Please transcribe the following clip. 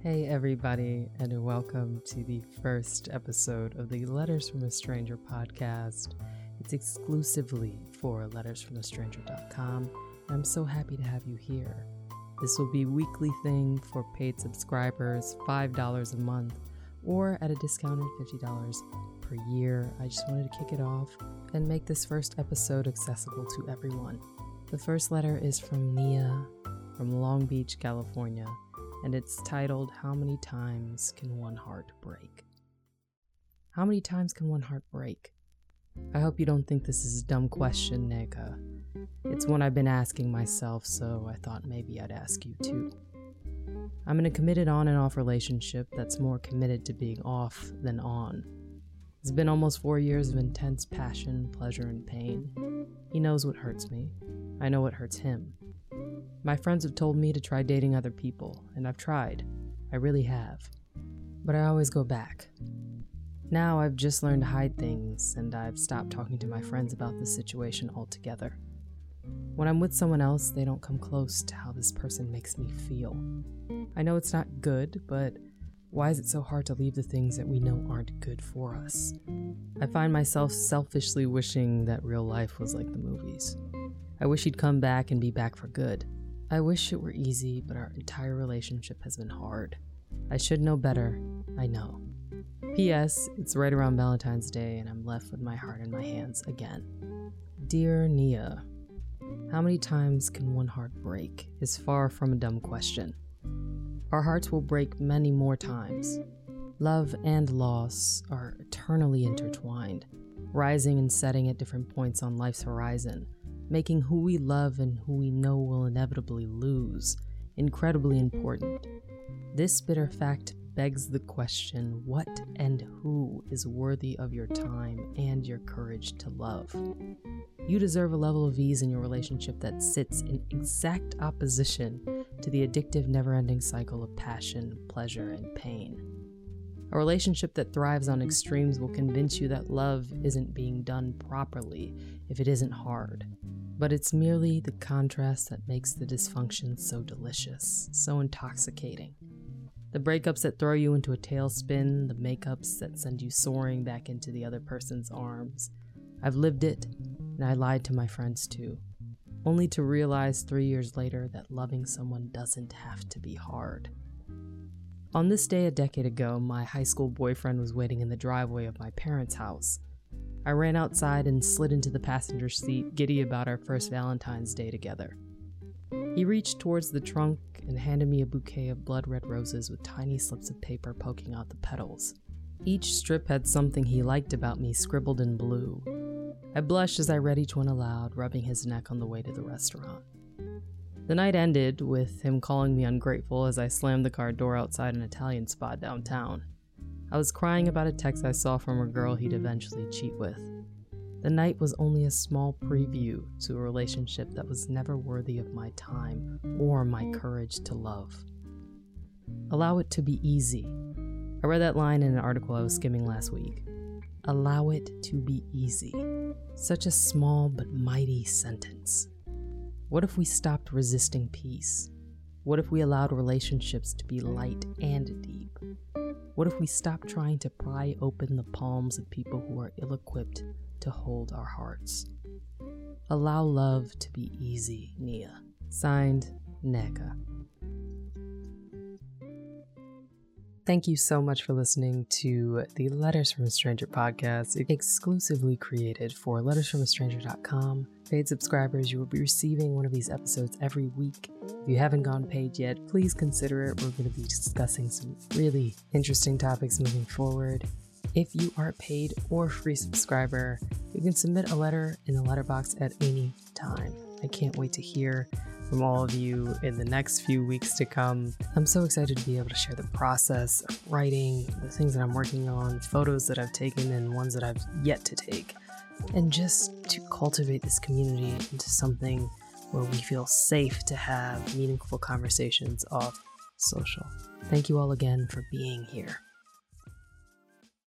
Hey, everybody, and welcome to the first episode of the Letters from a Stranger podcast. It's exclusively for lettersfromastranger.com, I'm so happy to have you here. This will be weekly thing for paid subscribers, $5 a month, or at a discounted $50 per year. I just wanted to kick it off and make this first episode accessible to everyone. The first letter is from Nia from Long Beach, California and it's titled How Many Times Can One Heart Break? How many times can one heart break? I hope you don't think this is a dumb question, Nega. Uh, it's one I've been asking myself, so I thought maybe I'd ask you too. I'm in a committed on and off relationship that's more committed to being off than on. It's been almost four years of intense passion, pleasure, and pain. He knows what hurts me. I know what hurts him. My friends have told me to try dating other people, and I've tried. I really have. But I always go back. Now I've just learned to hide things, and I've stopped talking to my friends about this situation altogether. When I'm with someone else, they don't come close to how this person makes me feel. I know it's not good, but why is it so hard to leave the things that we know aren't good for us? I find myself selfishly wishing that real life was like the movies. I wish he'd come back and be back for good. I wish it were easy, but our entire relationship has been hard. I should know better, I know. P.S. It's right around Valentine's Day, and I'm left with my heart in my hands again. Dear Nia, how many times can one heart break is far from a dumb question. Our hearts will break many more times. Love and loss are eternally intertwined, rising and setting at different points on life's horizon making who we love and who we know will inevitably lose incredibly important. This bitter fact begs the question what and who is worthy of your time and your courage to love? You deserve a level of ease in your relationship that sits in exact opposition to the addictive, never ending cycle of passion, pleasure, and pain. A relationship that thrives on extremes will convince you that love isn't being done properly if it isn't hard. But it's merely the contrast that makes the dysfunction so delicious, so intoxicating. The breakups that throw you into a tailspin, the makeups that send you soaring back into the other person's arms. I've lived it, and I lied to my friends too, only to realize three years later that loving someone doesn't have to be hard. On this day a decade ago, my high school boyfriend was waiting in the driveway of my parents' house. I ran outside and slid into the passenger seat, giddy about our first Valentine's Day together. He reached towards the trunk and handed me a bouquet of blood red roses with tiny slips of paper poking out the petals. Each strip had something he liked about me scribbled in blue. I blushed as I read each one aloud, rubbing his neck on the way to the restaurant. The night ended with him calling me ungrateful as I slammed the car door outside an Italian spot downtown. I was crying about a text I saw from a girl he'd eventually cheat with. The night was only a small preview to a relationship that was never worthy of my time or my courage to love. Allow it to be easy. I read that line in an article I was skimming last week. Allow it to be easy. Such a small but mighty sentence. What if we stopped resisting peace? What if we allowed relationships to be light and deep? What if we stop trying to pry open the palms of people who are ill equipped to hold our hearts? Allow love to be easy, Nia. Signed, Nega. Thank you so much for listening to the Letters from a Stranger podcast, exclusively created for lettersfromastranger.com. Paid subscribers, you will be receiving one of these episodes every week. If you haven't gone paid yet, please consider it. We're going to be discussing some really interesting topics moving forward. If you are paid or free subscriber, you can submit a letter in the letterbox at any time. I can't wait to hear from all of you in the next few weeks to come. I'm so excited to be able to share the process of writing, the things that I'm working on, photos that I've taken, and ones that I've yet to take, and just to cultivate this community into something where we feel safe to have meaningful conversations off social. Thank you all again for being here.